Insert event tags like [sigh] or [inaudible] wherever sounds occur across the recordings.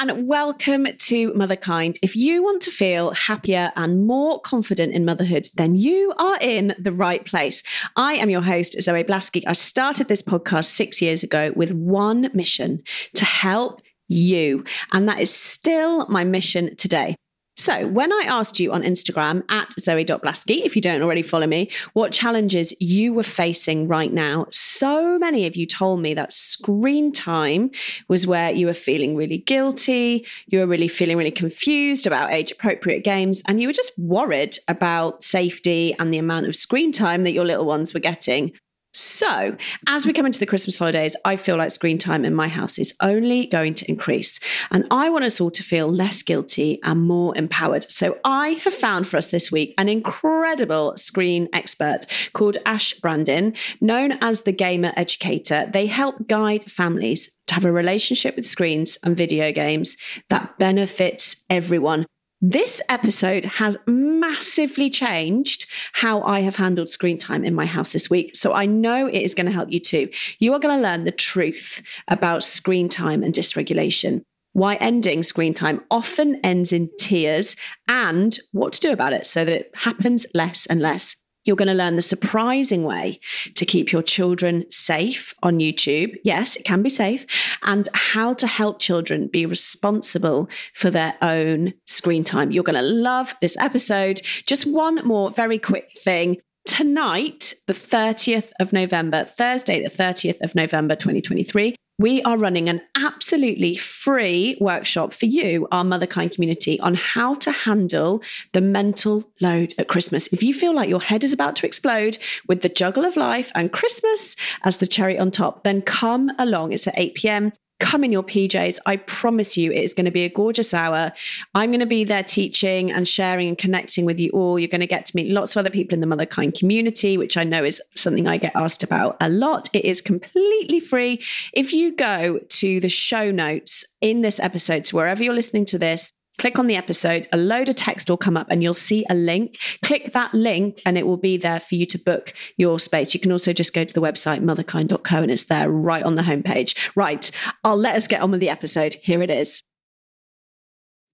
and welcome to Motherkind. If you want to feel happier and more confident in motherhood, then you are in the right place. I am your host, Zoe Blasky. I started this podcast six years ago with one mission to help you. And that is still my mission today. So, when I asked you on Instagram at Zoe.Blasky, if you don't already follow me, what challenges you were facing right now, so many of you told me that screen time was where you were feeling really guilty, you were really feeling really confused about age appropriate games, and you were just worried about safety and the amount of screen time that your little ones were getting. So, as we come into the Christmas holidays, I feel like screen time in my house is only going to increase. And I want us all to feel less guilty and more empowered. So, I have found for us this week an incredible screen expert called Ash Brandin, known as the Gamer Educator. They help guide families to have a relationship with screens and video games that benefits everyone. This episode has massively changed how I have handled screen time in my house this week. So I know it is going to help you too. You are going to learn the truth about screen time and dysregulation, why ending screen time often ends in tears, and what to do about it so that it happens less and less. You're going to learn the surprising way to keep your children safe on YouTube. Yes, it can be safe. And how to help children be responsible for their own screen time. You're going to love this episode. Just one more very quick thing tonight, the 30th of November, Thursday, the 30th of November, 2023, we are running an absolutely free workshop for you, our Motherkind community, on how to handle the mental load at Christmas. If you feel like your head is about to explode with the juggle of life and Christmas as the cherry on top, then come along. It's at 8 p.m come in your PJs. I promise you, it is going to be a gorgeous hour. I'm going to be there teaching and sharing and connecting with you all. You're going to get to meet lots of other people in the Motherkind community, which I know is something I get asked about a lot. It is completely free. If you go to the show notes in this episode, so wherever you're listening to this, click on the episode, a load of text will come up and you'll see a link. Click that link and it will be there for you to book your space. You can also just go to the website motherkind.co and it's there right on the homepage. Right, I'll let us get on with the episode. Here it is.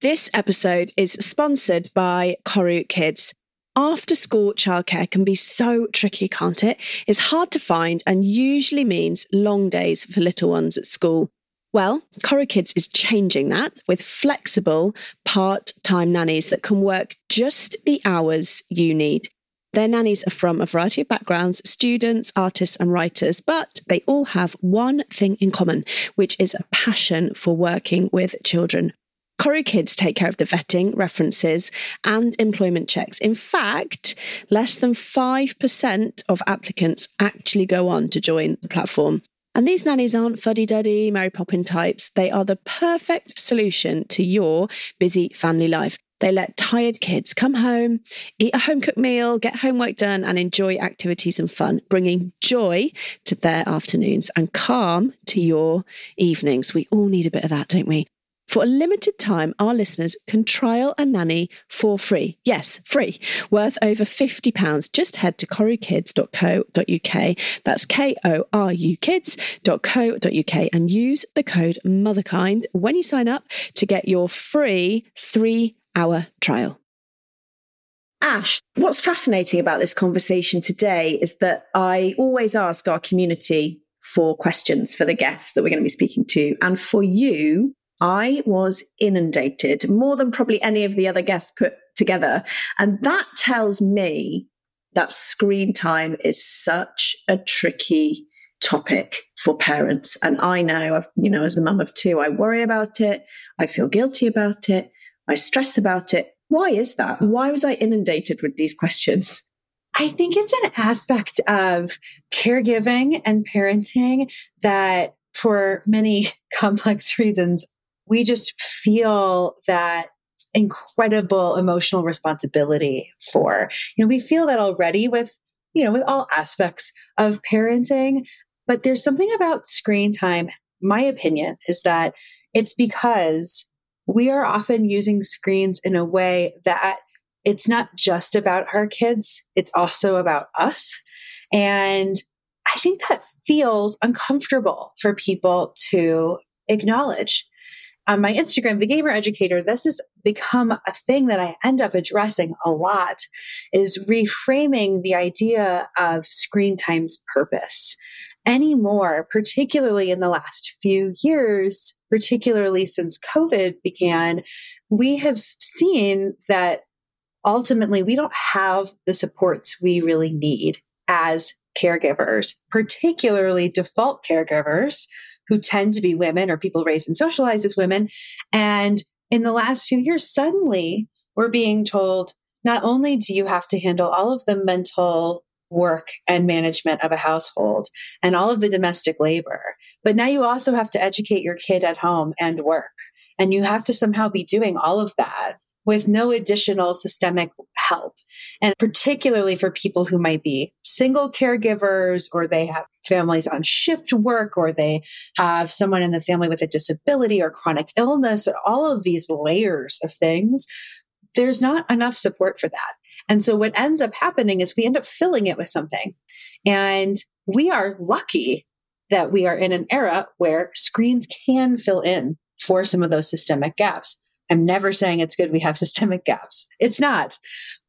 This episode is sponsored by Koru Kids. After school childcare can be so tricky, can't it? It's hard to find and usually means long days for little ones at school. Well, Koru Kids is changing that with flexible part time nannies that can work just the hours you need. Their nannies are from a variety of backgrounds students, artists, and writers, but they all have one thing in common, which is a passion for working with children. Koru Kids take care of the vetting, references, and employment checks. In fact, less than 5% of applicants actually go on to join the platform. And these nannies aren't fuddy duddy, Mary Poppin types. They are the perfect solution to your busy family life. They let tired kids come home, eat a home cooked meal, get homework done, and enjoy activities and fun, bringing joy to their afternoons and calm to your evenings. We all need a bit of that, don't we? For a limited time, our listeners can trial a nanny for free. Yes, free, worth over £50. Just head to korukids.co.uk. That's K O R U kids.co.uk and use the code MOTHERKIND when you sign up to get your free three hour trial. Ash, what's fascinating about this conversation today is that I always ask our community for questions for the guests that we're going to be speaking to. And for you, I was inundated more than probably any of the other guests put together. And that tells me that screen time is such a tricky topic for parents. And I know I've, you know, as a mum of two, I worry about it. I feel guilty about it. I stress about it. Why is that? Why was I inundated with these questions? I think it's an aspect of caregiving and parenting that for many [laughs] complex reasons we just feel that incredible emotional responsibility for. You know, we feel that already with, you know, with all aspects of parenting, but there's something about screen time. My opinion is that it's because we are often using screens in a way that it's not just about our kids, it's also about us. And I think that feels uncomfortable for people to acknowledge. On my Instagram, the gamer educator, this has become a thing that I end up addressing a lot is reframing the idea of screen time's purpose anymore, particularly in the last few years, particularly since COVID began, we have seen that ultimately we don't have the supports we really need as caregivers, particularly default caregivers who tend to be women or people raised and socialized as women. And in the last few years, suddenly we're being told not only do you have to handle all of the mental work and management of a household and all of the domestic labor, but now you also have to educate your kid at home and work. And you have to somehow be doing all of that with no additional systemic help. And particularly for people who might be single caregivers or they have families on shift work or they have someone in the family with a disability or chronic illness, or all of these layers of things, there's not enough support for that. And so what ends up happening is we end up filling it with something. And we are lucky that we are in an era where screens can fill in for some of those systemic gaps. I'm never saying it's good we have [laughs] systemic gaps. It's not.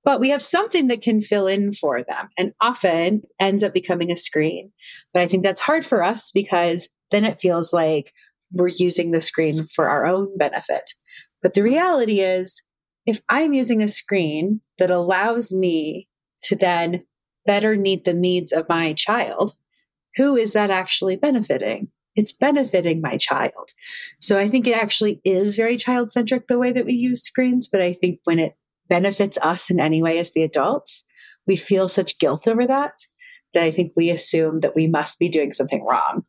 But we have something that can fill in for them and often ends up becoming a screen. But I think that's hard for us because then it feels like we're using the screen for our own benefit. But the reality is, if I'm using a screen that allows me to then better meet the needs of my child, who is that actually benefiting? It's benefiting my child. So I think it actually is very child centric the way that we use screens. But I think when it benefits us in any way as the adults, we feel such guilt over that that I think we assume that we must be doing something wrong.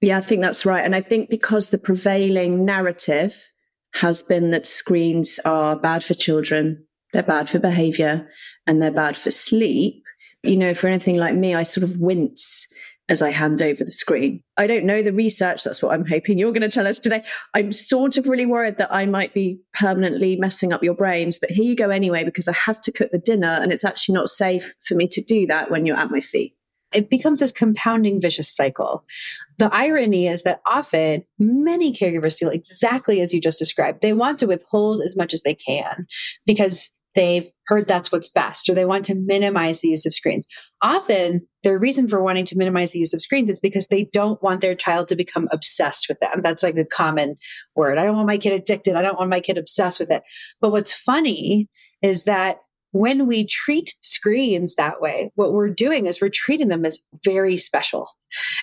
Yeah, I think that's right. And I think because the prevailing narrative has been that screens are bad for children, they're bad for behavior, and they're bad for sleep. You know, for anything like me, I sort of wince as I hand over the screen. I don't know the research. That's what I'm hoping you're going to tell us today. I'm sort of really worried that I might be permanently messing up your brains, but here you go anyway, because I have to cook the dinner and it's actually not safe for me to do that when you're at my feet. It becomes this compounding vicious cycle. The irony is that often many caregivers feel exactly as you just described. They want to withhold as much as they can because they've heard that's what's best or they want to minimize the use of screens. Often their reason for wanting to minimize the use of screens is because they don't want their child to become obsessed with them. That's like a common word. I don't want my kid addicted. I don't want my kid obsessed with it. But what's funny is that when we treat screens that way, what we're doing is we're treating them as very special,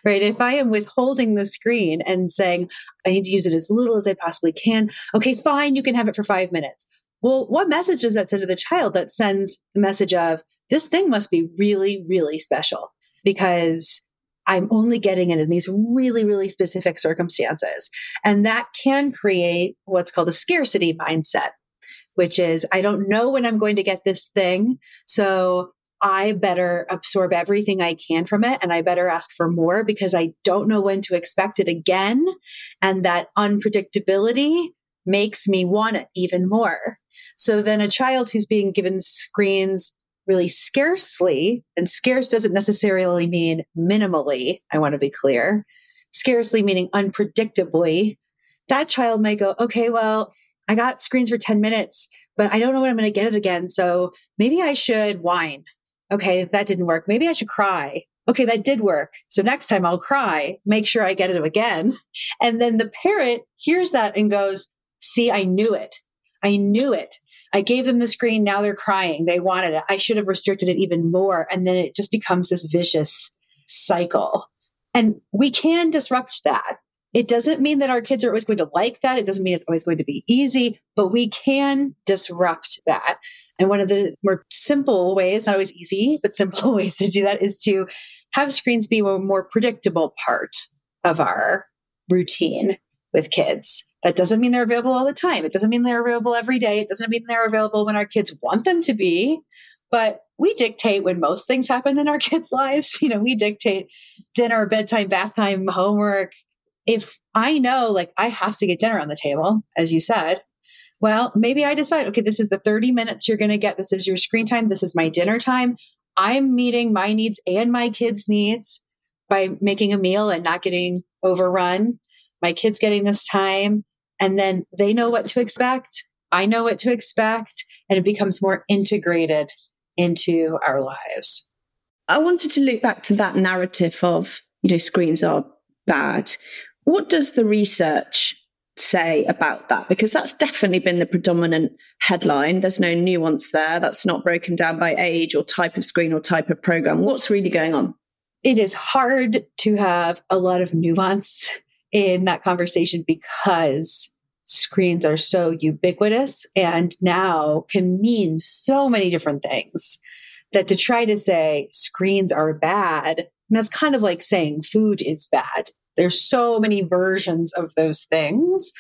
right? If I am withholding the screen and saying, I need to use it as little as I possibly can. Okay, fine. You can have it for five minutes. Well, what message does that send to the child that sends the message of this thing must be really, really special because I'm only getting it in these really, really specific circumstances. And that can create what's called a scarcity mindset, which is I don't know when I'm going to get this thing. So I better absorb everything I can from it and I better ask for more because I don't know when to expect it again. And that unpredictability makes me want it even more. So then a child who's being given screens really scarcely, and scarce doesn't necessarily mean minimally, I want to be clear, scarcely meaning unpredictably, that child might go, okay, well, I got screens for 10 minutes, but I don't know when I'm going to get it again. So maybe I should whine. Okay, that didn't work. Maybe I should cry. Okay, that did work. So next time I'll cry, make sure I get it again. [laughs] And then the parent hears that and goes, see, I knew it. I knew it. I gave them the screen. Now they're crying. They wanted it. I should have restricted it even more. And then it just becomes this vicious cycle. And we can disrupt that. It doesn't mean that our kids are always going to like that. It doesn't mean it's always going to be easy, but we can disrupt that. And one of the more simple ways, not always easy, but simple [laughs] ways to do that is to have screens be a more predictable part of our routine with kids. That doesn't mean they're available all the time. It doesn't mean they're available every day. It doesn't mean they're available when our kids want them to be. But we dictate when most things happen in our [laughs] kids' lives. You know, we dictate dinner, bedtime, bath time, homework. If I know, like, I have to get dinner on the table, as you said, well, maybe I decide, okay, this is the 30 minutes you're going to get. This is your screen time. This is my dinner time. I'm meeting my needs and my kids' needs by making a meal and not getting overrun. My kids getting this time And then they know what to expect. I know what to expect. And it becomes more integrated into our lives. I wanted to loop back to that narrative of, you know, screens are bad. What does the research say about that? Because that's definitely been the predominant headline. There's no nuance there. That's not broken down by age or type of screen or type of program. What's really going on? It is hard to have a lot of nuance in that conversation because screens are so ubiquitous and now can mean so many different things that to try to say screens are bad, that's kind of like saying food is bad. There's so many versions of those things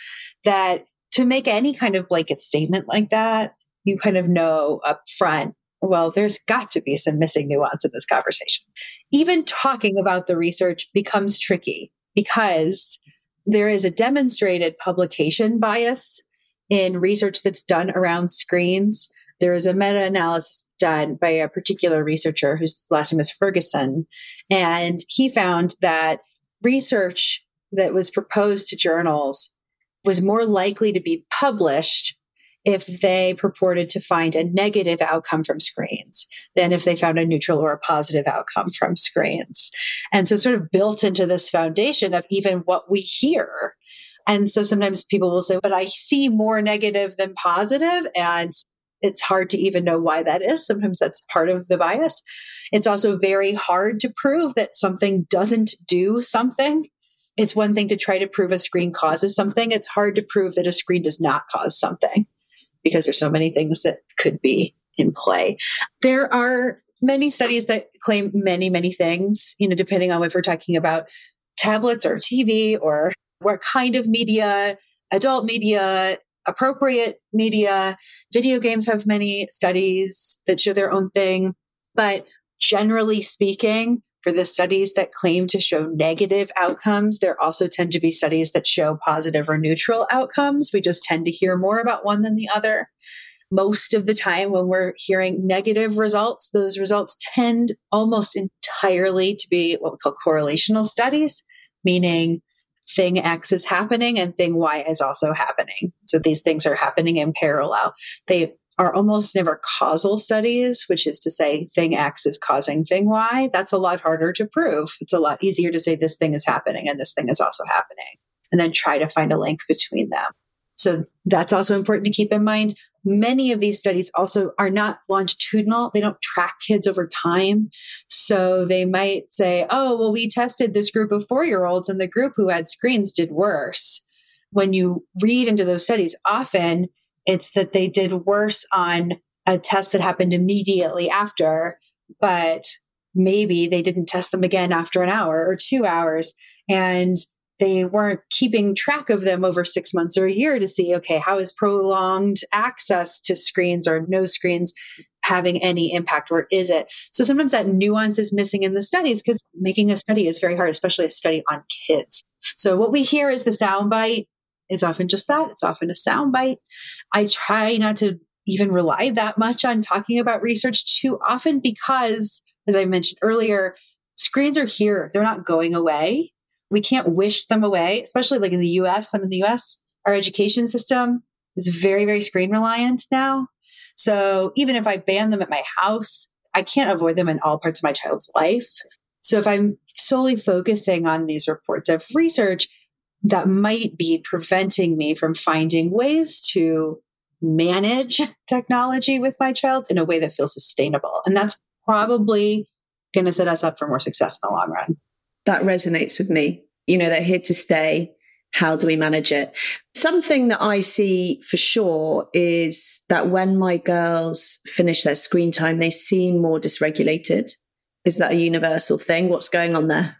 that to make any kind of blanket statement like that, you kind of know up front, well, there's got to be some missing nuance in this conversation. Even talking about the research becomes tricky because there is a demonstrated publication bias in research that's done around screens. There is a meta analysis done by a particular researcher whose last name is Ferguson. And he found that research that was proposed to journals was more likely to be published if they purported to find a negative outcome from screens than if they found a neutral or a positive outcome from screens. And so sort of built into this foundation of even what we hear. And so sometimes people will say, but I see more negative than positive, And it's hard to even know why that is. Sometimes that's part of the bias. It's also very hard to prove that something doesn't do something. It's one thing to try to prove a screen causes something. It's hard to prove that a screen does not cause something because there's so many things that could be in play. There are many studies that claim many, many things, you know, depending on if we're talking about tablets or TV or what kind of media, adult media, appropriate media. Video games have many studies that show their own thing. But generally speaking, for the studies that claim to show negative outcomes, there also tend to be studies that show positive or neutral outcomes. We just tend to hear more about one than the other. Most of the time, when we're hearing negative results, those results tend almost entirely to be what we call correlational studies, meaning thing X is happening and thing Y is also happening. So these things are happening in parallel. They are almost never causal studies, which is to say thing X is causing thing Y. That's a lot harder to prove. It's a lot easier to say this thing is happening and this thing is also happening, and then try to find a link between them. So that's also important to keep in mind. Many of these studies also are not longitudinal. They don't track kids over time. So they might say, oh, well, we tested this group of four year olds and the group who had screens did worse. When you read into those studies, often it's that they did worse on a test that happened immediately after, but maybe they didn't test them again after an hour or two hours. And they weren't keeping track of them over six months or a year to see, okay, how is prolonged access to screens or no screens having any impact or is it? So sometimes that nuance is missing in the studies because making a study is very hard, especially a study on kids. So what we hear is the soundbite is often just that. It's often a soundbite. I try not to even rely that much on talking about research too often because, as I mentioned earlier, screens are here. They're not going away. We can't wish them away, especially like in the US. I'm in the US. Our education system is very, very screen reliant now. So even if I ban them at my house, I can't avoid them in all parts of my child's life. So if I'm solely focusing on these reports of research, that might be preventing me from finding ways to manage technology with my child in a way that feels sustainable. And that's probably going to set us up for more success in the long run. That resonates with me. You know, they're here to stay. How do we manage it? Something that I see for sure is that when my girls finish their screen time, they seem more dysregulated. Is that a universal thing? What's going on there?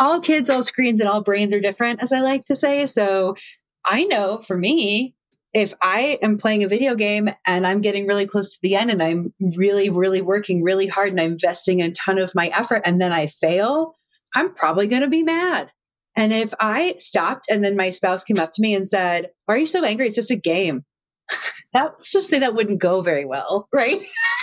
All kids, all screens, and all brains are different, as I like to say. So I know for me, if I am playing a video game and I'm getting really close to the end and I'm really, really working really hard and I'm investing a ton of my effort and then I fail, I'm probably going to be mad. And if I stopped and then my spouse came up to me and said, Why are you so angry? It's just a game. [laughs] Let's just say that wouldn't go very well, right? [laughs]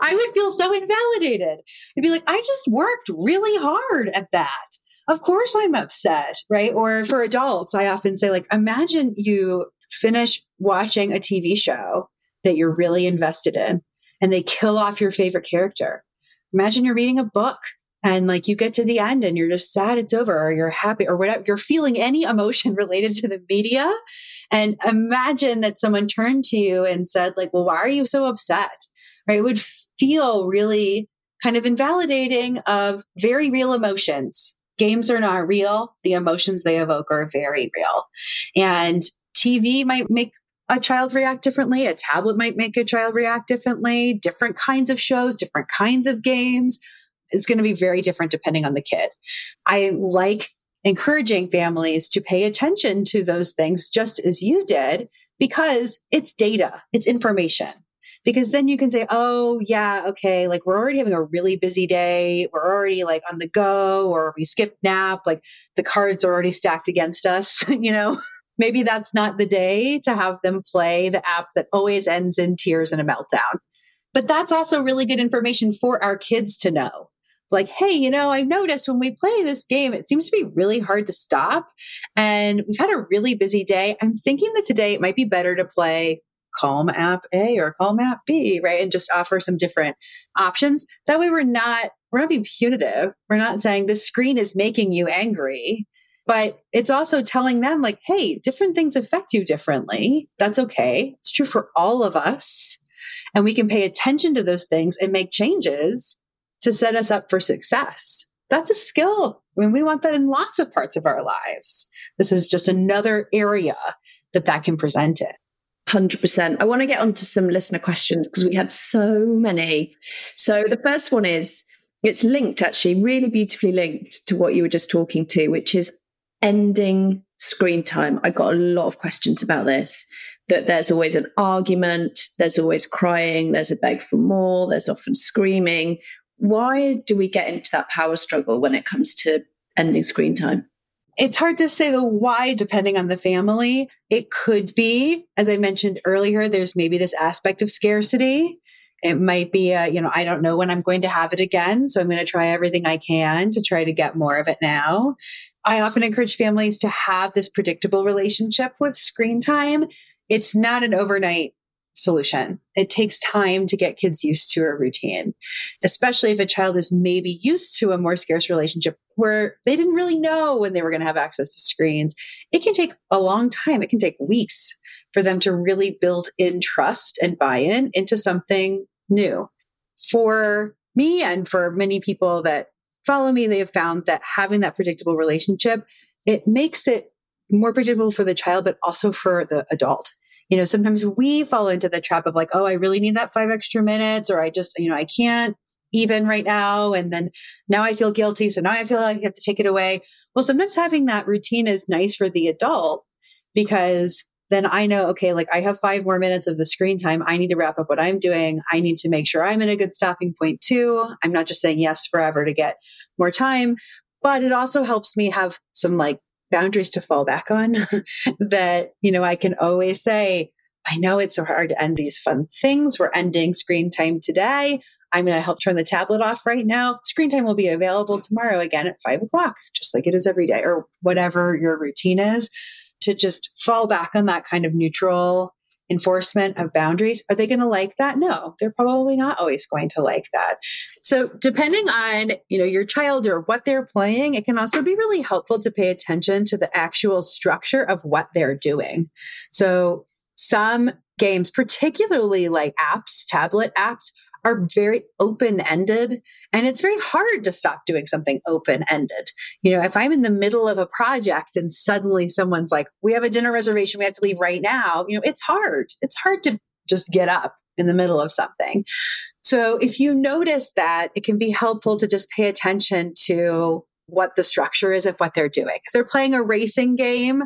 I would feel so invalidated. I'd be like, I just worked really hard at that. of course I'm upset, right? Or for adults, I often say, like, imagine you finish watching a TV show that you're really invested in and they kill off your favorite character. Imagine you're reading a book and like you get to the end and you're just sad it's over or you're happy or whatever you're feeling any emotion [laughs] related to the media and imagine that someone turned to you and said like well why are you so upset right it would feel really kind of invalidating of very real emotions games are not real the emotions they evoke are very real and tv might make a child react differently. A tablet might make a child react differently. Different kinds of shows, different kinds of games. It's going to be very different depending on the kid. I like encouraging families to pay attention to those things just as you did because it's data, it's information. Because then you can say, oh, yeah, okay, like we're already having a really busy day. We're already like on the go, or we skip nap. Like the cards are already stacked against us, [laughs] you know? maybe that's not the day to have them play the app that always ends in tears and a meltdown. But that's also really good information for our kids to know. Like, hey, you know, I noticed when we play this game, it seems to be really hard to stop. And we've had a really busy day. I'm thinking that today it might be better to play Calm app A or Calm app B, right? And just offer some different options. That way we're not, we're not being punitive. We're not saying the screen is making you angry but it's also telling them like hey different things affect you differently that's okay it's true for all of us and we can pay attention to those things and make changes to set us up for success that's a skill I mean, we want that in lots of parts of our lives this is just another area that that can present it 100%. I want to get onto some listener questions because we had so many. So the first one is it's linked actually, really beautifully linked to what you were just talking to, which is ending screen time. I got a lot of questions about this. That there's always an argument, there's always crying, there's a beg for more, there's often screaming. Why do we get into that power struggle when it comes to ending screen time? It's hard to say the why depending on the family. It could be, as I mentioned earlier, there's maybe this aspect of scarcity. It might be, a, you know, I don't know when I'm going to have it again. So I'm going to try everything I can to try to get more of it now. I often encourage families to have this predictable relationship with screen time. It's not an overnight solution. It takes time to get kids used to a routine, especially if a child is maybe used to a more scarce relationship where they didn't really know when they were going to have access to screens. It can take a long time. It can take weeks for them to really build in trust and buy in into something new. For me and for many people that follow me, they have found that having that predictable relationship, it makes it more predictable for the child, but also for the adult. You know, sometimes we fall into the trap of like, oh, I really need that five extra minutes, or I just, you know, I can't even right now. And then now I feel guilty. So now I feel like I have to take it away. Well, sometimes having that routine is nice for the adult because then I know, okay, like I have five more minutes of the screen time. I need to wrap up what I'm doing. I need to make sure I'm in a good stopping point too. I'm not just saying yes forever to get more time, but it also helps me have some like boundaries to fall back on [laughs] that, you know, I can always say, I know it's so hard to end these fun things. We're ending screen time today. I'm going to help turn the tablet off right now. Screen time will be available tomorrow again at five o'clock, just like it is every day or whatever your routine is to just fall back on that kind of neutral enforcement of boundaries are they going to like that? No they're probably not always going to like that. So depending on you know your child or what they're playing it can also be really helpful to pay attention to the actual structure of what they're doing. So some games particularly like apps tablet apps are very open ended and it's very hard to stop doing something open ended. You know, if I'm in the middle of a project and suddenly someone's like, we have a dinner reservation, we have to leave right now, you know, it's hard. It's hard to just get up in the middle of something. So if you notice that, it can be helpful to just pay attention to what the structure is of what they're doing. If they're playing a racing game,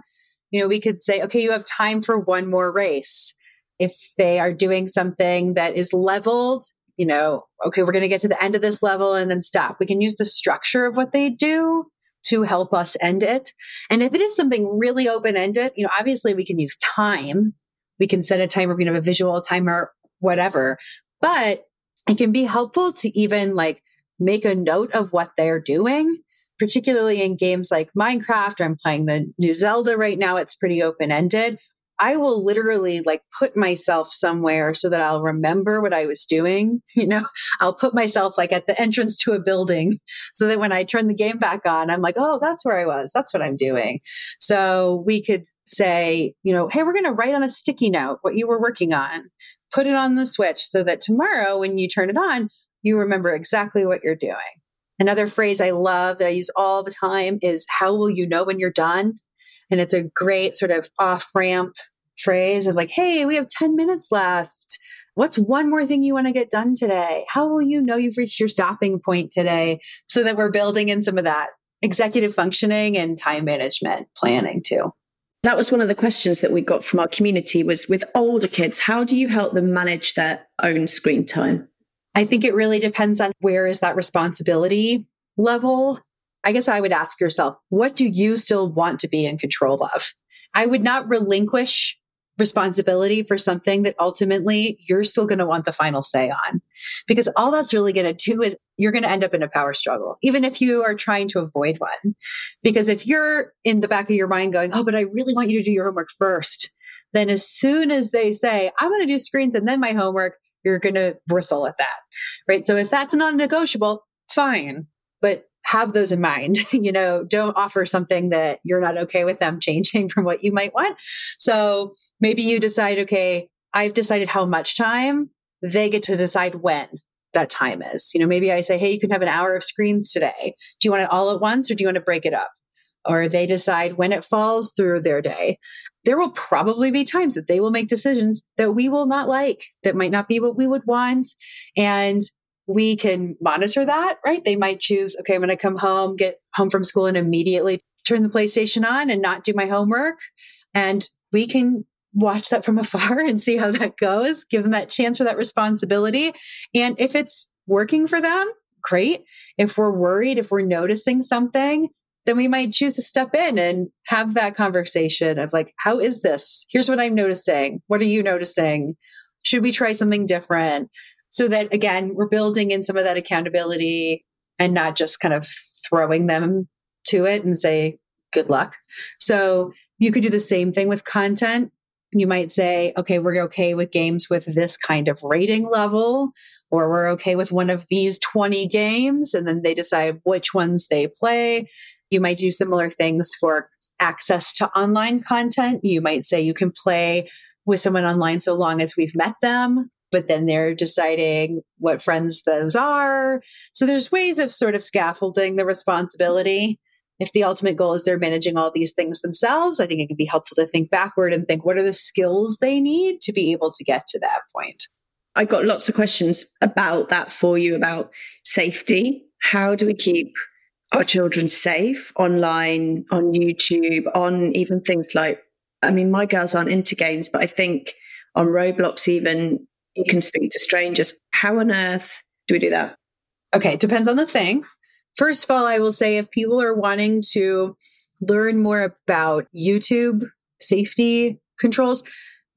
you know, we could say, okay, you have time for one more race. If they are doing something that is leveled, you know, okay, we're going to get to the end of this level and then stop. We can use the structure of what they do to help us end it. And if it is something really open ended, you know, obviously we can use time. We can set a timer, we can have a visual timer, whatever. But it can be helpful to even like make a note of what they're doing particularly in games like Minecraft, I'm playing the new Zelda right now. It's pretty open ended. I will literally like put myself somewhere so that I'll remember what I was doing. [laughs] You know, I'll put myself like at the entrance to a building [laughs] so that when I turn the game back on, I'm like, oh, that's where I was. That's what I'm doing. So we could say, you know, hey, we're going to write on a sticky note what you were working on, put it on the switch so that tomorrow when you turn it on, you remember exactly what you're doing. Another phrase I love that I use all the time is, how will you know when you're done? And it's a great sort of off ramp phrase of like, hey, we have 10 minutes left. What's one more thing you want to get done today? How will you know you've reached your stopping point today? So that we're building in some of that executive functioning and time management planning too. That was one of the questions that we got from our community was with older kids, how do you help them manage their own screen time? I think it really depends on where is that responsibility level. I guess I would ask yourself, what do you still want to be in control of? I would not relinquish responsibility for something that ultimately you're still going to want the final say on. Because all that's really going to do is you're going to end up in a power struggle, even if you are trying to avoid one. Because if you're in the back of your mind going, oh, but I really want you to do your homework first, then as soon as they say, I'm going to do screens and then my homework, you're going to bristle at that. Right. So if that's non negotiable, fine. But have those in mind. [laughs] you know, don't offer something that you're not okay with them changing [laughs] from what you might want. So maybe you decide, okay, I've decided how much time. They get to decide when that time is. You know, maybe I say, hey, you can have an hour of screens today. Do you want it all at once or do you want to break it up? Or they decide when it falls through their day. There will probably be times that they will make decisions that we will not like, that might not be what we would want. And we can monitor that, right? They might choose, okay, I'm going to come home, get home from school, and immediately turn the PlayStation on and not do my homework. And we can watch that from afar [laughs] and see how that goes, give them that chance for that responsibility. And if it's working for them, great. If we're worried, if we're noticing something, then we might choose to step in and have that conversation of like, how is this? Here's what I'm noticing. What are you noticing? Should we try something different? So that again, we're building in some of that accountability and not just kind of throwing them to it and say, good luck. So you could do the same thing with content. You might say, okay, we're okay with games with this kind of rating level, or we're okay with one of these 20 games. And then they decide which ones they play. You might do similar things for access to online content. You might say you can play with someone online so long as we've met them but then they're deciding what friends those are. So there's ways of sort of scaffolding the responsibility. If the ultimate goal is they're managing all these things themselves, I think it can be helpful to think backward and think what are the skills they need to be able to get to that point. I got lots of questions about that for you about safety. How do we keep our children safe online, on YouTube, on even things like, I mean, my girls aren't into games, but I think on Roblox, even you can speak to strangers. How on earth do we do that? Okay, depends on the thing. First of all, I will say if people are wanting to learn more about YouTube safety controls,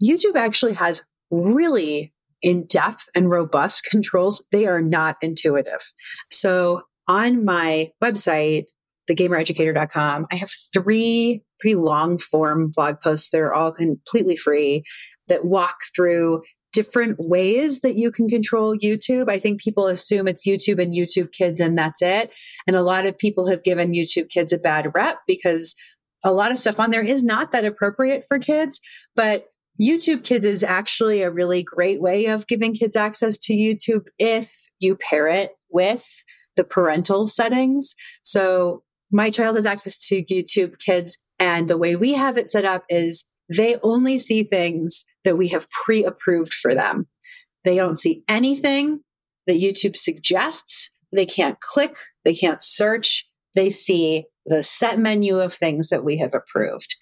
YouTube actually has really in depth and robust controls. They are not intuitive. So on my website, thegamereducator.com, I have three pretty long form blog posts. They're all completely free that walk through different ways that you can control YouTube. I think people assume it's YouTube and YouTube kids and that's it. And a lot of people have given YouTube kids a bad rep because a lot of stuff on there is not that appropriate for kids, but YouTube Kids is actually a really great way of giving kids access to YouTube if you pair it with the parental settings. So my child has access to YouTube Kids, and the way we have it set up is they only see things that we have pre approved for them. They don't see anything that YouTube suggests. They can't click, they can't search. They see the set menu of things that we have approved.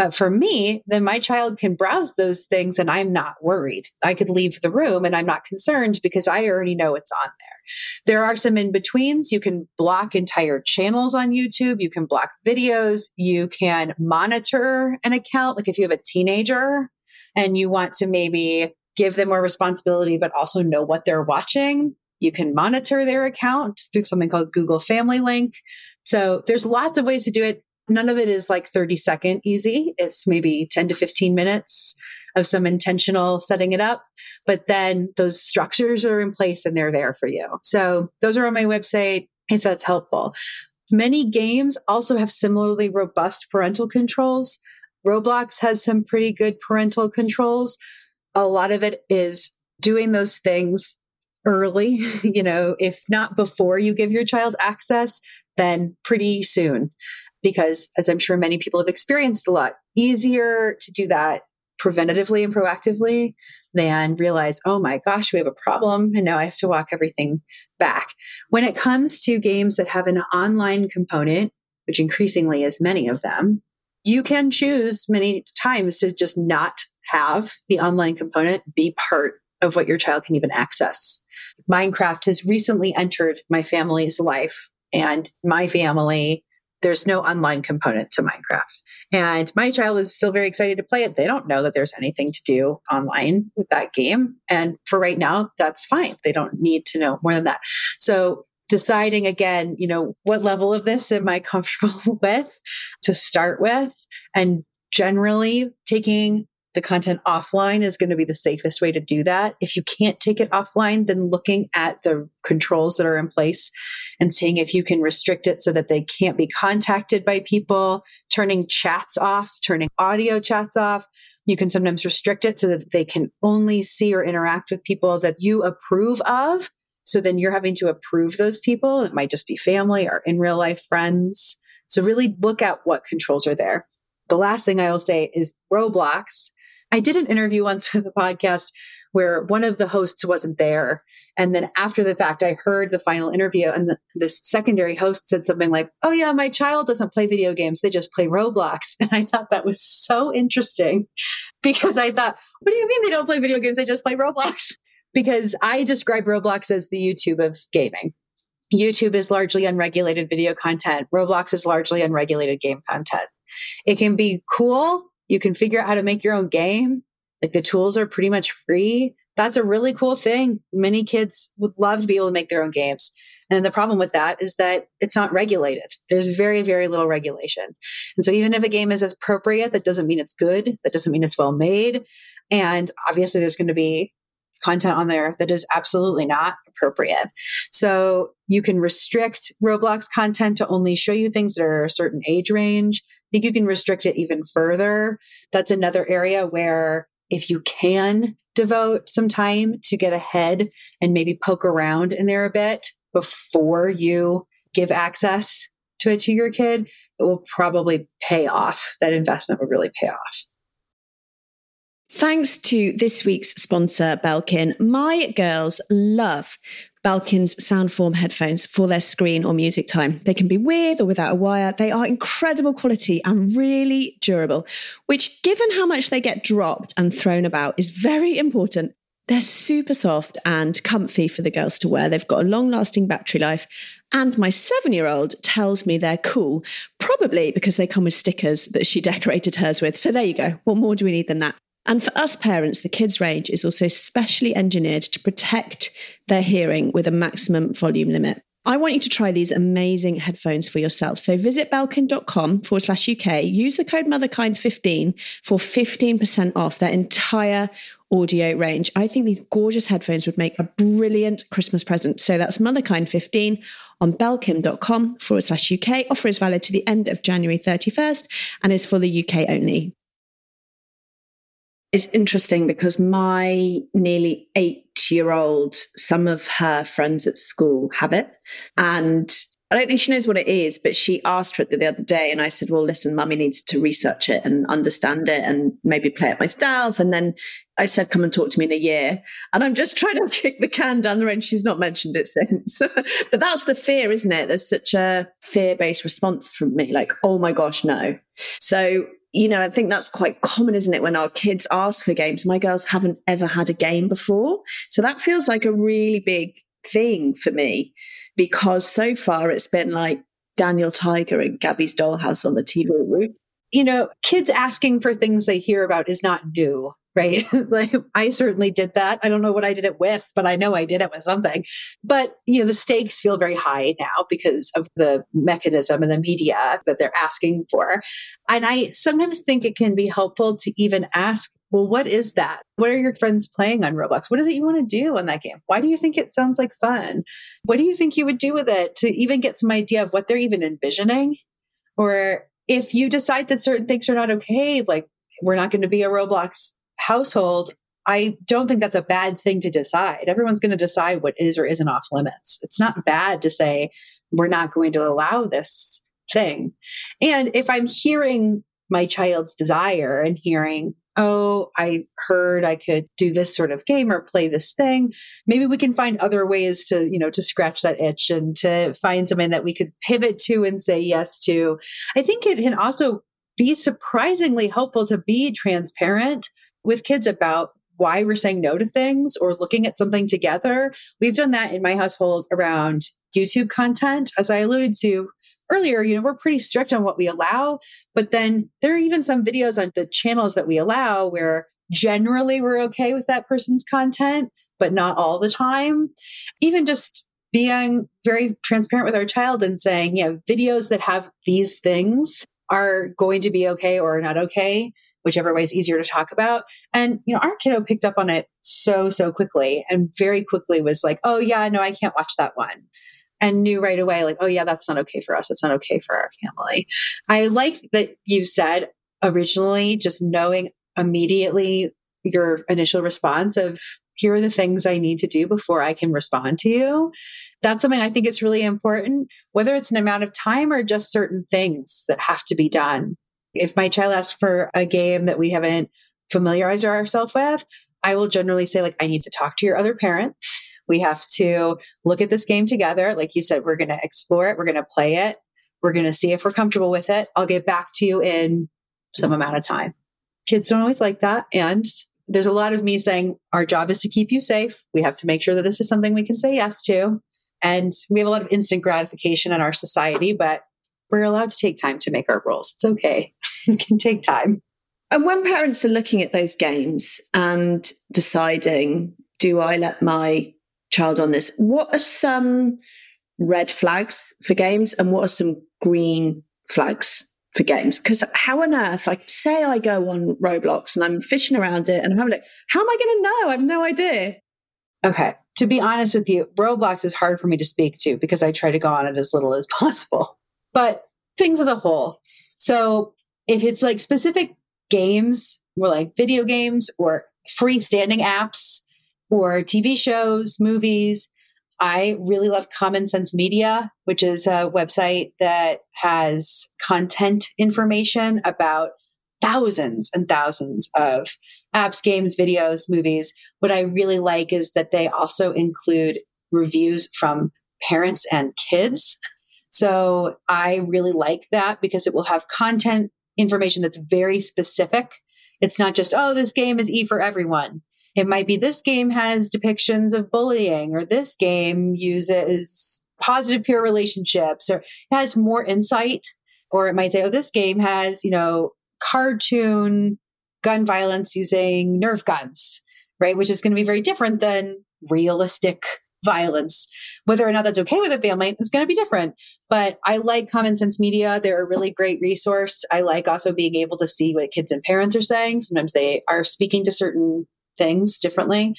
But for me, then my child can browse those things and I'm not worried. I could leave the room and I'm not concerned because I already know it's on there. There are some in betweens. You can block entire channels on YouTube. You can block videos. You can monitor an account. Like if you have a teenager and you want to maybe give them more responsibility, but also know what they're watching, You can monitor their account through something called Google Family Link. So there's lots of ways to do it. None of it is like 30 second easy. It's maybe 10 to 15 minutes of some intentional setting it up. But then those structures are in place and they're there for you. So those are on my website if that's helpful. Many games also have similarly robust parental controls. Roblox has some pretty good parental controls. A lot of it is doing those things early, [laughs] you know, if not before you give your child access, then pretty soon. Because as I'm sure many people have experienced a lot easier to do that preventatively and proactively than realize, oh my gosh, we have a problem and now I have to walk everything back. When it comes to games that have an online component, which increasingly is many of them, you can choose many times to just not have the online component be part of what your child can even access. Minecraft has recently entered my family's life, and my family there's no online component to Minecraft. And my child is still very excited to play it. They don't know that there's anything to do online with that game. And for right now, that's fine. They don't need to know more than that. So deciding again, you know, what level of this am I comfortable [laughs] with to start with? And generally taking the content offline is going to be the safest way to do that. If you can't take it offline, then looking at the controls that are in place and seeing if you can restrict it so that they can't be contacted by people, turning chats off, turning audio chats off. You can sometimes restrict it so that they can only see or interact with people that you approve of. So then you're having to approve those people. It might just be family or in real life friends. So really look at what controls are there. The last thing I will say is Roblox I did an interview once with a podcast where one of the hosts wasn't there. And then after the fact, I heard the final interview, and the, this secondary host said something like, Oh, yeah, my child doesn't play video games. They just play Roblox. [laughs] And I thought that was so interesting [laughs] because I thought, What do you mean they don't play video games? They just play Roblox? [laughs] Because I describe Roblox as the YouTube of gaming. YouTube is largely unregulated video content. Roblox is largely unregulated game content. It can be cool you can figure out how to make your own game. Like the tools are pretty much free. That's a really cool thing. Many kids would love to be able to make their own games. And the problem with that is that it's not regulated. There's very, very little regulation. And so even if a game is appropriate, that doesn't mean it's good. That doesn't mean it's well made. And obviously there's going to be content on there that is absolutely not appropriate. So you can restrict Roblox content to only show you things that are a certain age range think you can restrict it even further. That's another area where if you can devote some time to get ahead and maybe poke around in there a bit before you give access to it to your kid, it will probably pay off. That investment will really pay off. Thanks to this week's sponsor, Belkin. My girls love Belkin's Soundform headphones for their screen or music time. They can be with or without a wire. They are incredible quality and really durable, which, given how much they get dropped and thrown about, is very important. They're super soft and comfy for the girls to wear. They've got a long lasting battery life. And my seven year old tells me they're cool, probably because they come with stickers that she [laughs] decorated hers with. So there you go. What more do we need than that? And for us parents, the kids' range is also specially engineered to protect their hearing with a maximum volume limit. I want you to try these amazing headphones for yourself. So visit belkin.com forward slash UK, use the code motherkind15 for 15% off their entire audio range. I think these gorgeous headphones would make a brilliant Christmas present. So that's motherkind15 on belkin.com forward slash UK. Offer is valid to the end of January 31st and is for the UK only. It's interesting because my nearly eight year old, some of her friends at school have it. And I don't think she knows what it is, but she asked for it the other day. And I said, Well, listen, mummy needs to research it and understand it and maybe play it myself. And then I said, Come and talk to me in a year. And I'm just [laughs] trying to kick the can down the road. She's not mentioned it since. [laughs] but that's the fear, isn't it? There's such a fear based response from me like, Oh my gosh, no. So you know, I think that's quite common, isn't it? When our kids ask for games, my girls haven't ever had a game before. So that feels like a really big thing for me because so far it's been like Daniel Tiger and Gabby's Dollhouse on the TV. You know, kids asking for things they hear about is not new. Right? [laughs] like I certainly did that. I don't know what I did it with, but I know I did it with something. But, you know, the stakes feel very high now because of the mechanism and the media that they're asking for. And I sometimes think it can be helpful to even ask, well, what is that? What are your friends playing on Roblox? What is it you want to do on that game? Why do you think it sounds like fun? What do you think you would do with it to even get some idea of what they're even envisioning? Or if you decide that certain things are not okay, like we're not going to be a Roblox household, I don't think that's a bad thing to decide. Everyone's going to decide what is or isn't off limits. It's not bad to say, we're not going to allow this thing. And if I'm hearing my child's desire and hearing, oh, I heard I could do this sort of game or play this thing, maybe we can find other ways to, you know, to scratch that itch and to find something that we could pivot to and say yes to. I think it can also be surprisingly helpful to be transparent with kids about why we're saying no to things or looking at something together. We've done that in my household around YouTube content. As I alluded to earlier, you know, we're pretty strict on what we allow, but then there are even some videos on the channels that we allow where generally we're okay with that person's content, but not all the time. Even just being very transparent with our child and saying, yeah, videos that have these things are going to be okay or not okay whichever way is easier to talk about. And, you know, our kiddo picked up on it so, so quickly and very quickly was like, oh, yeah, no, I can't watch that one. And knew right away, like, oh, yeah, that's not okay for us. That's not okay for our family. I like that you said originally, just knowing immediately your initial response of, here are the things I need to do before I can respond to you. That's something I think is really important, whether it's an amount of time or just certain things that have to be done if my child asks for a game that we haven't familiarized ourselves with, I will generally say, like, I need to talk to your other parent. We have to look at this game together. Like you said, we're going to explore it. We're going to play it. We're going to see if we're comfortable with it. I'll get back to you in some amount of time. Kids don't always like that. And there's a lot of me saying, our job is to keep you safe. We have to make sure that this is something we can say yes to. And we have a lot of instant gratification in our society, but we're allowed to take time to make our rules. It's okay. [laughs] it can take time. And when parents are looking at those games and deciding, do I let my child on this? What are some red flags for games and what are some green flags for games? Because how on earth, like, say I go on Roblox and I'm fishing around it and I'm having like, how am I going to know? I have no idea. Okay. To be honest with you, Roblox is hard for me to speak to because I try to go on it as little as [laughs] possible but things as a whole. So if it's like specific games or like video games or freestanding apps or TV shows, movies, I really love Common Sense Media, which is a website that has content information about thousands and thousands of apps, games, videos, movies. What I really like is that they also include reviews from parents and kids. [laughs] So I really like that because it will have content information that's very specific. It's not just, oh, this game is E for everyone. It might be this game has depictions of bullying, or this game uses positive peer relationships, or has more insight. Or it might say, oh, this game has, you know, cartoon gun violence using Nerf guns, right? Which is going to be very different than realistic violence. Whether or not that's okay with a family is going to be different. But I like Common Sense Media. They're a really great resource. I like also being able to see what kids and parents are saying. Sometimes they are speaking to certain things differently.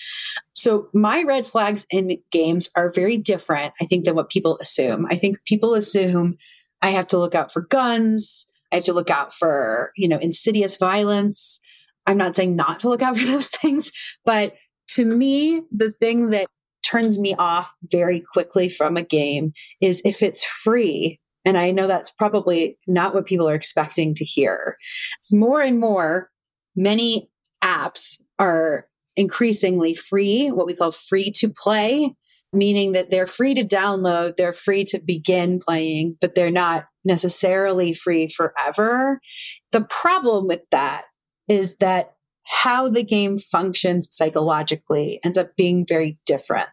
So my red flags in games are very different, I think, than what people assume. I think people assume I have to look out for guns. I have to look out for, you know, insidious violence. I'm not saying not to look out for [laughs] those things, but to me, the thing that turns me off very quickly from a game is if it's free. And I know that's probably not what people are expecting to hear. More and more, many apps are increasingly free, what we call free to play, meaning that they're free to download, they're free to begin playing, but they're not necessarily free forever. The problem with that is that how the game functions psychologically ends up being very different.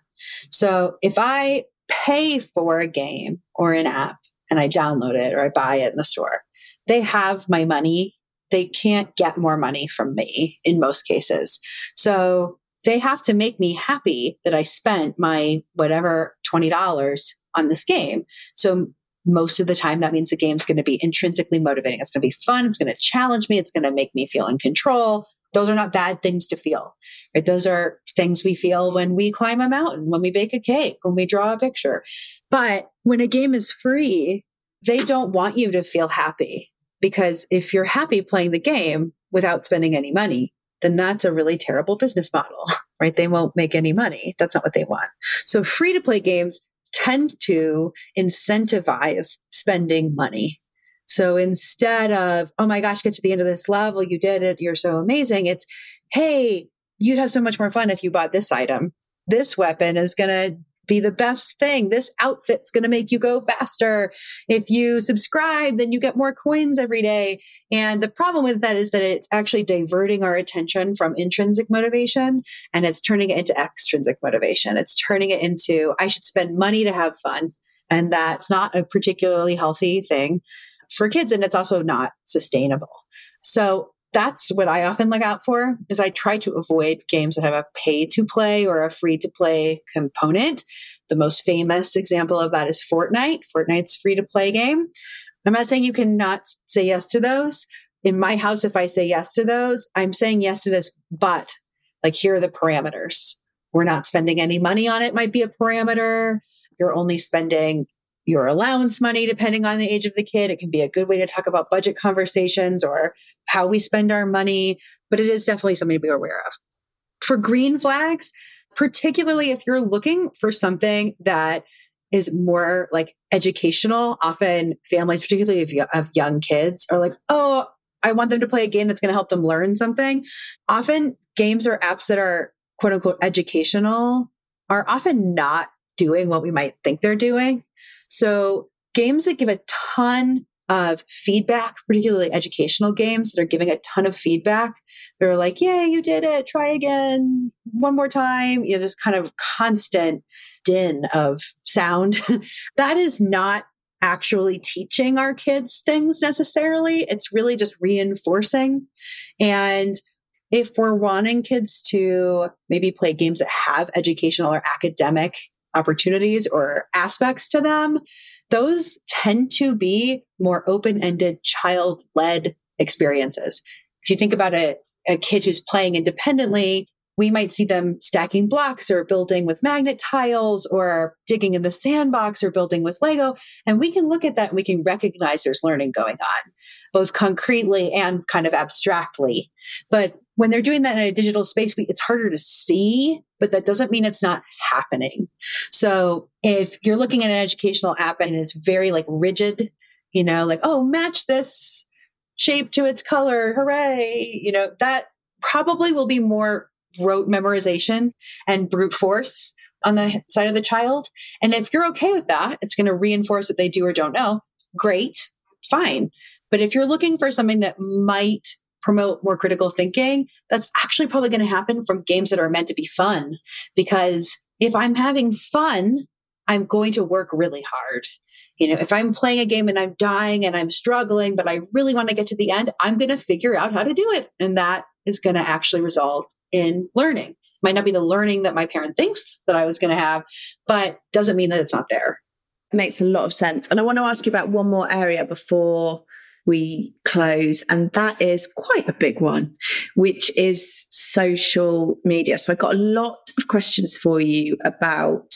So if I pay for a game or an app and I download it or I buy it in the store, they have my money they can't get more money from me in most cases. So they have to make me happy that I spent my whatever $20 on this game. So most of the time that means the game's going to be intrinsically motivating. It's going to be fun. It's going to challenge me. It's going to make me feel in control. Those are not bad things to feel, right? Those are things we feel when we climb a mountain, when we bake a cake, when we draw a picture. But when a game is free, they don't want you to feel happy because if you're happy playing the game without spending any money, then that's a really terrible business model, [laughs] right? They won't make any money. That's not what they want. So free to play games tend to incentivize spending money. So instead of, oh my gosh, get to the end of this level, you did it, you're so amazing, it's, hey, you'd have so much more fun if you bought this item. This weapon is going to be the best thing. This outfit's going to make you go faster. If you subscribe, then you get more coins every day. And the problem with that is that it's actually diverting our attention from intrinsic motivation and it's turning it into extrinsic motivation. It's turning it into, I should spend money to have fun. And that's not a particularly healthy thing for kids. And it's also not sustainable. So that's what I often look out for is I try to avoid games that have a pay to play or a free to play component. The most famous example of that is Fortnite. Fortnite's free to play game. I'm not saying you cannot say yes to those. In my house, if I say yes to those, I'm saying yes to this, but like here are the parameters. We're not spending any money on it, might be a parameter. You're only spending your allowance money, depending on the age of the kid. It can be a good way to talk about budget conversations or how we spend our money, but it is definitely something to be aware of. For green flags, particularly if you're looking for something that is more like educational, often families, particularly of, of young kids, are like, oh, I want them to play a game that's going to help them learn something. Often games or apps that are quote unquote educational are often not doing what we might think they're doing. So games that give a ton of feedback, particularly educational games that are giving a ton of feedback. They're like, "Yay, you did it! Try again, one more time." You know, this kind of constant din of sound. [laughs] that is not actually teaching our kids things necessarily. It's really just reinforcing. And if we're wanting kids to maybe play games that have educational or academic opportunities or aspects to them, those tend to be more open ended, child led experiences. If you think about a, a kid who's playing independently, we might see them stacking blocks or building with magnet tiles or digging in the sandbox or building with Lego. And we can look at that and we can recognize there's learning going on, both concretely and kind of abstractly. But when they're doing that in a digital space, we, it's harder to see, but that doesn't mean it's not happening. So if you're looking at an educational app and it's very like rigid, you know, like, oh, match this shape to its color, hooray, you know, that probably will be more rote memorization and brute force on the side of the child. And if you're okay with that, it's going to reinforce what they do or don't know. Great, fine. But if you're looking for something that might promote more critical thinking, that's actually probably going to happen from games that are meant to be fun. Because if I'm having fun, I'm going to work really hard. You know, if I'm playing a game and I'm dying and I'm struggling, but I really want to get to the end, I'm going to figure out how to do it. And that is going to actually result in learning. Might not be the learning that my parent thinks that I was going to have, but doesn't mean that it's not there. It makes a lot of sense. And I want to ask you about one more area before we close, and that is quite a big one, which is social media. So I've got a lot of questions for you about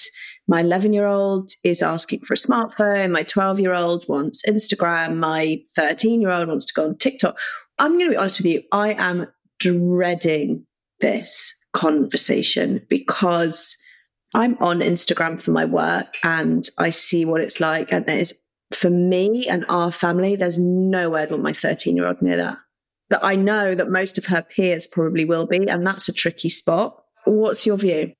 my 11 year old is asking for a smartphone, my 12 year old wants Instagram, my 13 year old wants to go on TikTok. I'm going to be honest with you, I am dreading this conversation because I'm on Instagram for my work and I see what it's like. And there's, for me and our family, there's nowhere want my 13 year old near that. But I know that most of her peers probably will be. And that's a tricky spot. What's your view?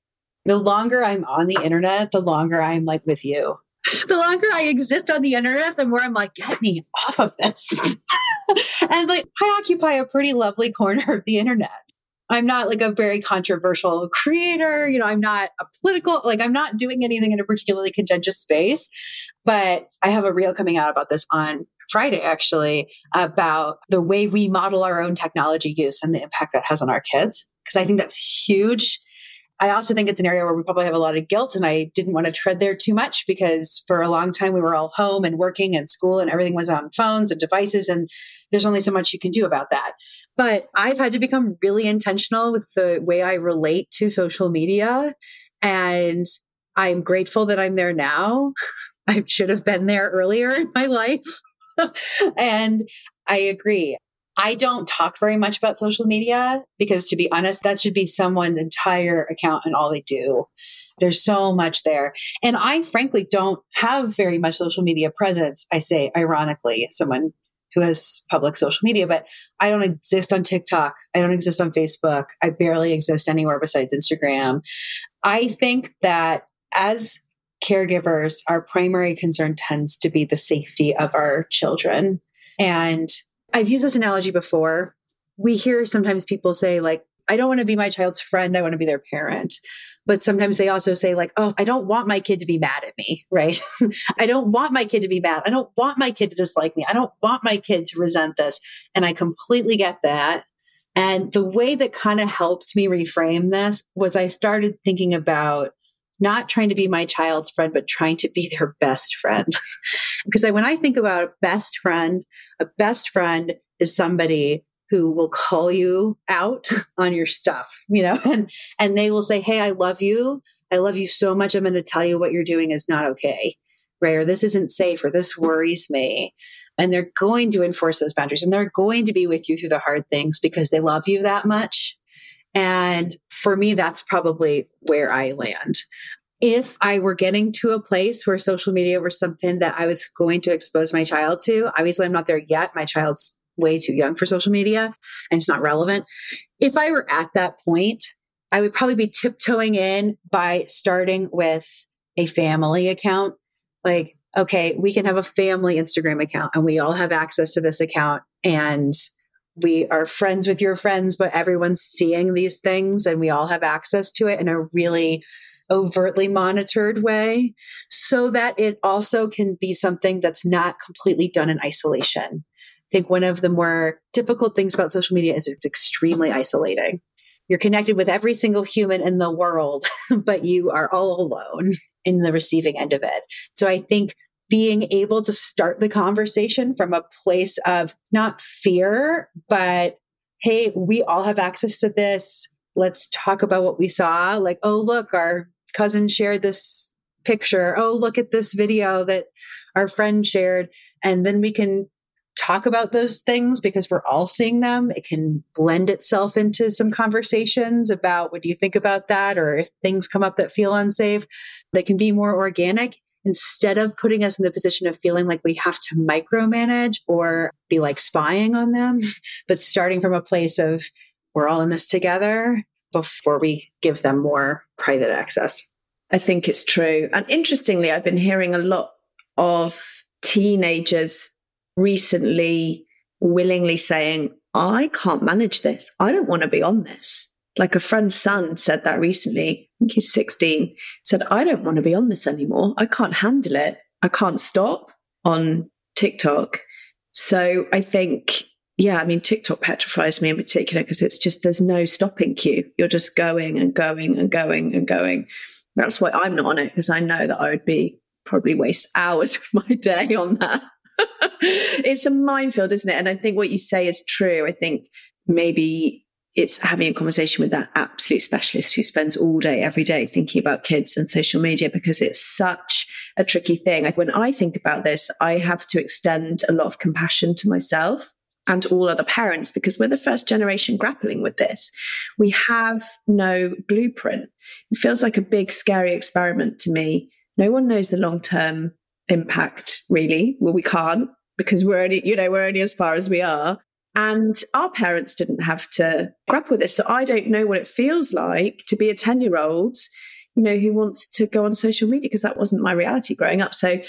The longer I'm on the internet, the longer I'm like with you. The longer I exist on the internet, the more I'm like, get me off of this. [laughs] and like, I occupy a pretty lovely corner of the internet. I'm not like a very controversial creator. You know, I'm not a political, like, I'm not doing anything in a particularly contentious space. But I have a reel coming out about this on Friday actually about the way we model our own technology use and the impact that has on our kids. Because I think that's huge. I also think it's an area where we probably have a lot of guilt, and I didn't want to tread there too much because for a long time we were all home and working and school, and everything was on phones and devices, and there's only so much you can do about that. But I've had to become really intentional with the way I relate to social media. And I'm grateful that I'm there now. [laughs] I should have been there earlier in my life. [laughs] and I agree. I don't talk very much about social media because, to be honest, that should be someone's entire account and all they do. There's so much there. And I frankly don't have very much social media presence. I say, ironically, someone who has public social media, but I don't exist on TikTok. I don't exist on Facebook. I barely exist anywhere besides Instagram. I think that as caregivers, our primary concern tends to be the safety of our children. And I've used this analogy before. We hear sometimes people say, like, I don't want to be my child's friend. I want to be their parent. But sometimes they also say, like, oh, I don't want my kid to be mad at me, [laughs] right? I don't want my kid to be mad. I don't want my kid to dislike me. I don't want my kid to resent this. And I completely get that. And the way that kind of helped me reframe this was I started thinking about not trying to be my child's friend, but trying to be [laughs] their best friend. [laughs] because I, when I think about a best friend, a best friend is somebody who will call you out on your stuff, you know, [laughs] and, and they will say, Hey, I love you. I love you so much. I'm going to tell you what you're doing is not okay, right? Or this isn't safe, or this worries me. And they're going to enforce those boundaries and they're going to be with you through the hard things because they love you that much. And for me, that's probably where I land. If I were getting to a place where social media was something that I was going to expose my child to, obviously I'm not there yet. My child's way too young for social media and it's not relevant. If I were at that point, I would probably be tiptoeing in by starting with a family account. Like, okay, we can have a family Instagram account and we all have access to this account. And we are friends with your friends, but everyone's seeing these things and we all have access to it in a really overtly monitored way so that it also can be something that's not completely done in isolation. Think one of the more difficult things about social media is it's extremely isolating. You're connected with every single human in the world, [laughs] but you are all alone in the receiving end of it. So I think being able to start the conversation from a place of not fear, but hey, we all have access to this. Let's talk about what we saw. Like, oh, look, our cousin shared this picture. Oh, look at this video that our friend shared. And then we can talk about those things because we're all seeing them. It can blend itself into some conversations about what do you think about that? Or if things come up that feel unsafe, that can be more organic instead of putting us in the position of feeling like we have to micromanage or be like spying on them, [laughs] but starting from a place of we're all in this together before we give them more private access. I think it's true. And interestingly, I've been hearing a lot of teenagers recently willingly saying, I can't manage this. I don't want to be on this. Like a friend's son said that recently. I think he's 16. Said, I don't want to be on this anymore. I can't handle it. I can't stop on TikTok. So I think, yeah, I mean, TikTok petrifies me in particular because it's just there's no stopping cue. You're just going and going and going and going. That's why I'm not on it because I know that I would be probably waste hours [laughs] of my day on that. It's a minefield, isn't it? And I think what you say is true. I think maybe it's having a conversation with that absolute specialist who spends all day, every day thinking about kids and social media because it's such a tricky thing. When I think about this, I have to extend a lot of compassion to myself and all other parents because we're the first generation grappling with this. We have no blueprint. It feels like a big, scary experiment to me. No one knows the long term impact, really. Well, we can't because we're only, you know, we're only as far as we are. And our parents didn't have to grapple with this. So I don't know what it feels like to be a 10 year old, you know, who wants to go on social media because that wasn't my reality growing up. So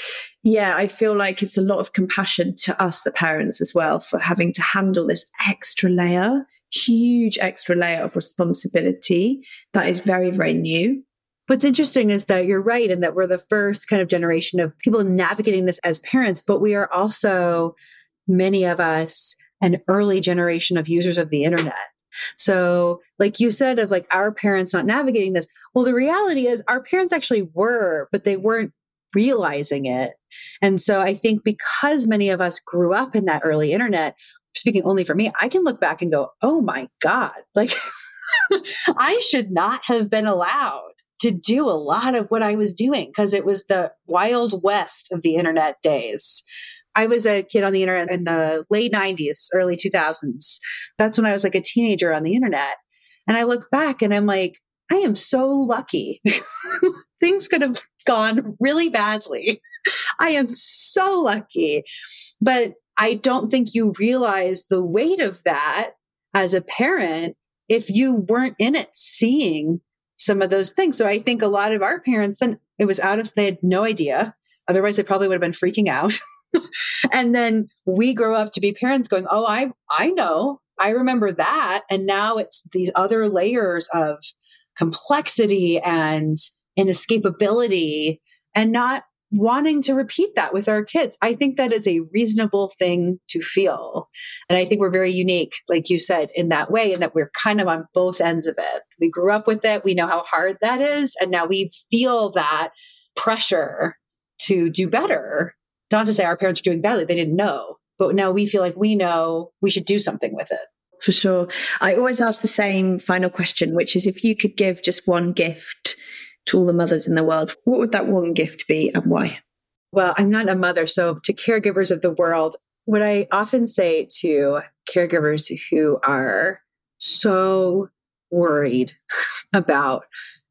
yeah, I feel like it's a lot of compassion to us, the parents, as well, for having to handle this extra layer, huge extra layer of responsibility that is very, very new. What's interesting is that you're right, and that we're the first kind of generation of people navigating this as parents, but we are also, many of us, an early generation of users of the internet. So, like you said, of like our parents not navigating this. Well, the reality is our parents actually were, but they weren't realizing it. And so I think because many of us grew up in that early internet, speaking only for me, I can look back and go, oh my God, like [laughs] I should not have been allowed to do a lot of what I was doing because it was the wild west of the internet days. I was a kid on the internet in the late 90s, early 2000s. That's when I was like a teenager on the internet. And I look back and I'm like, I am so lucky. [laughs] Things could have gone really badly. I am so lucky. But I don't think you realize the weight of that as a parent if you weren't in it seeing some of those things. So I think a lot of our parents, and it was out of, they had no idea. Otherwise, they probably would have been freaking out. [laughs] and then we grow up to be parents going, Oh, I, I know, I remember that. And now it's these other layers of complexity and inescapability and not wanting to repeat that with our kids. I think that is a reasonable thing to feel. And I think we're very unique, like you said, in that way, and that we're kind of on both ends of it. We grew up with it, we know how hard that is, and now we feel that pressure to do better. Not to say our parents are doing badly, they didn't know, but now we feel like we know we should do something with it. For sure. I always ask the same final question, which is if you could give just one gift to all the mothers in the world, what would that one gift be and why? Well, I'm not a mother. So, to caregivers of the world, what I often say to caregivers who are so worried [laughs] about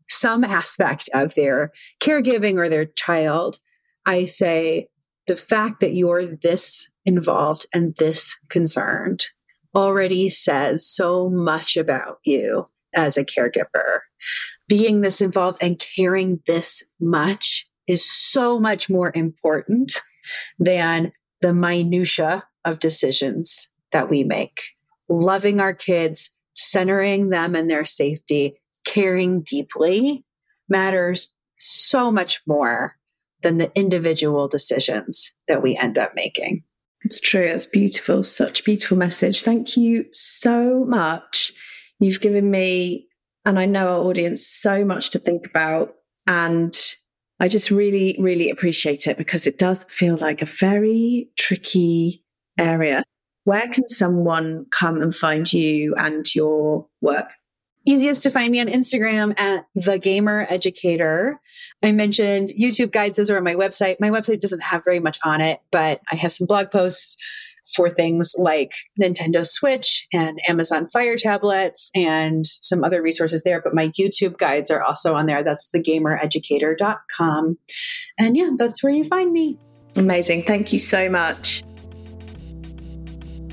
some aspect of their caregiving or their child, I say, the fact that you're this involved and this concerned already says so much about you as a caregiver being this involved and caring this much is so much more important than the minutia of decisions that we make. Loving our kids, centering them and their safety, caring deeply matters so much more than the individual decisions that we end up making. It's true. It's beautiful. Such beautiful message. Thank you so much. You've given me and I know our audience so much to think about. And I just really, really appreciate it because it does feel like a very tricky area. Where can someone come and find you and your work? Easiest to find me on Instagram at the gamer educator. I mentioned YouTube guides, those are on my website. My website doesn't have very much on it, but I have some blog posts for things like Nintendo Switch and Amazon Fire tablets and some other resources there. But my YouTube guides are also on there. That's thegamereducator.com. And yeah, that's where you find me. Amazing. Thank you so much.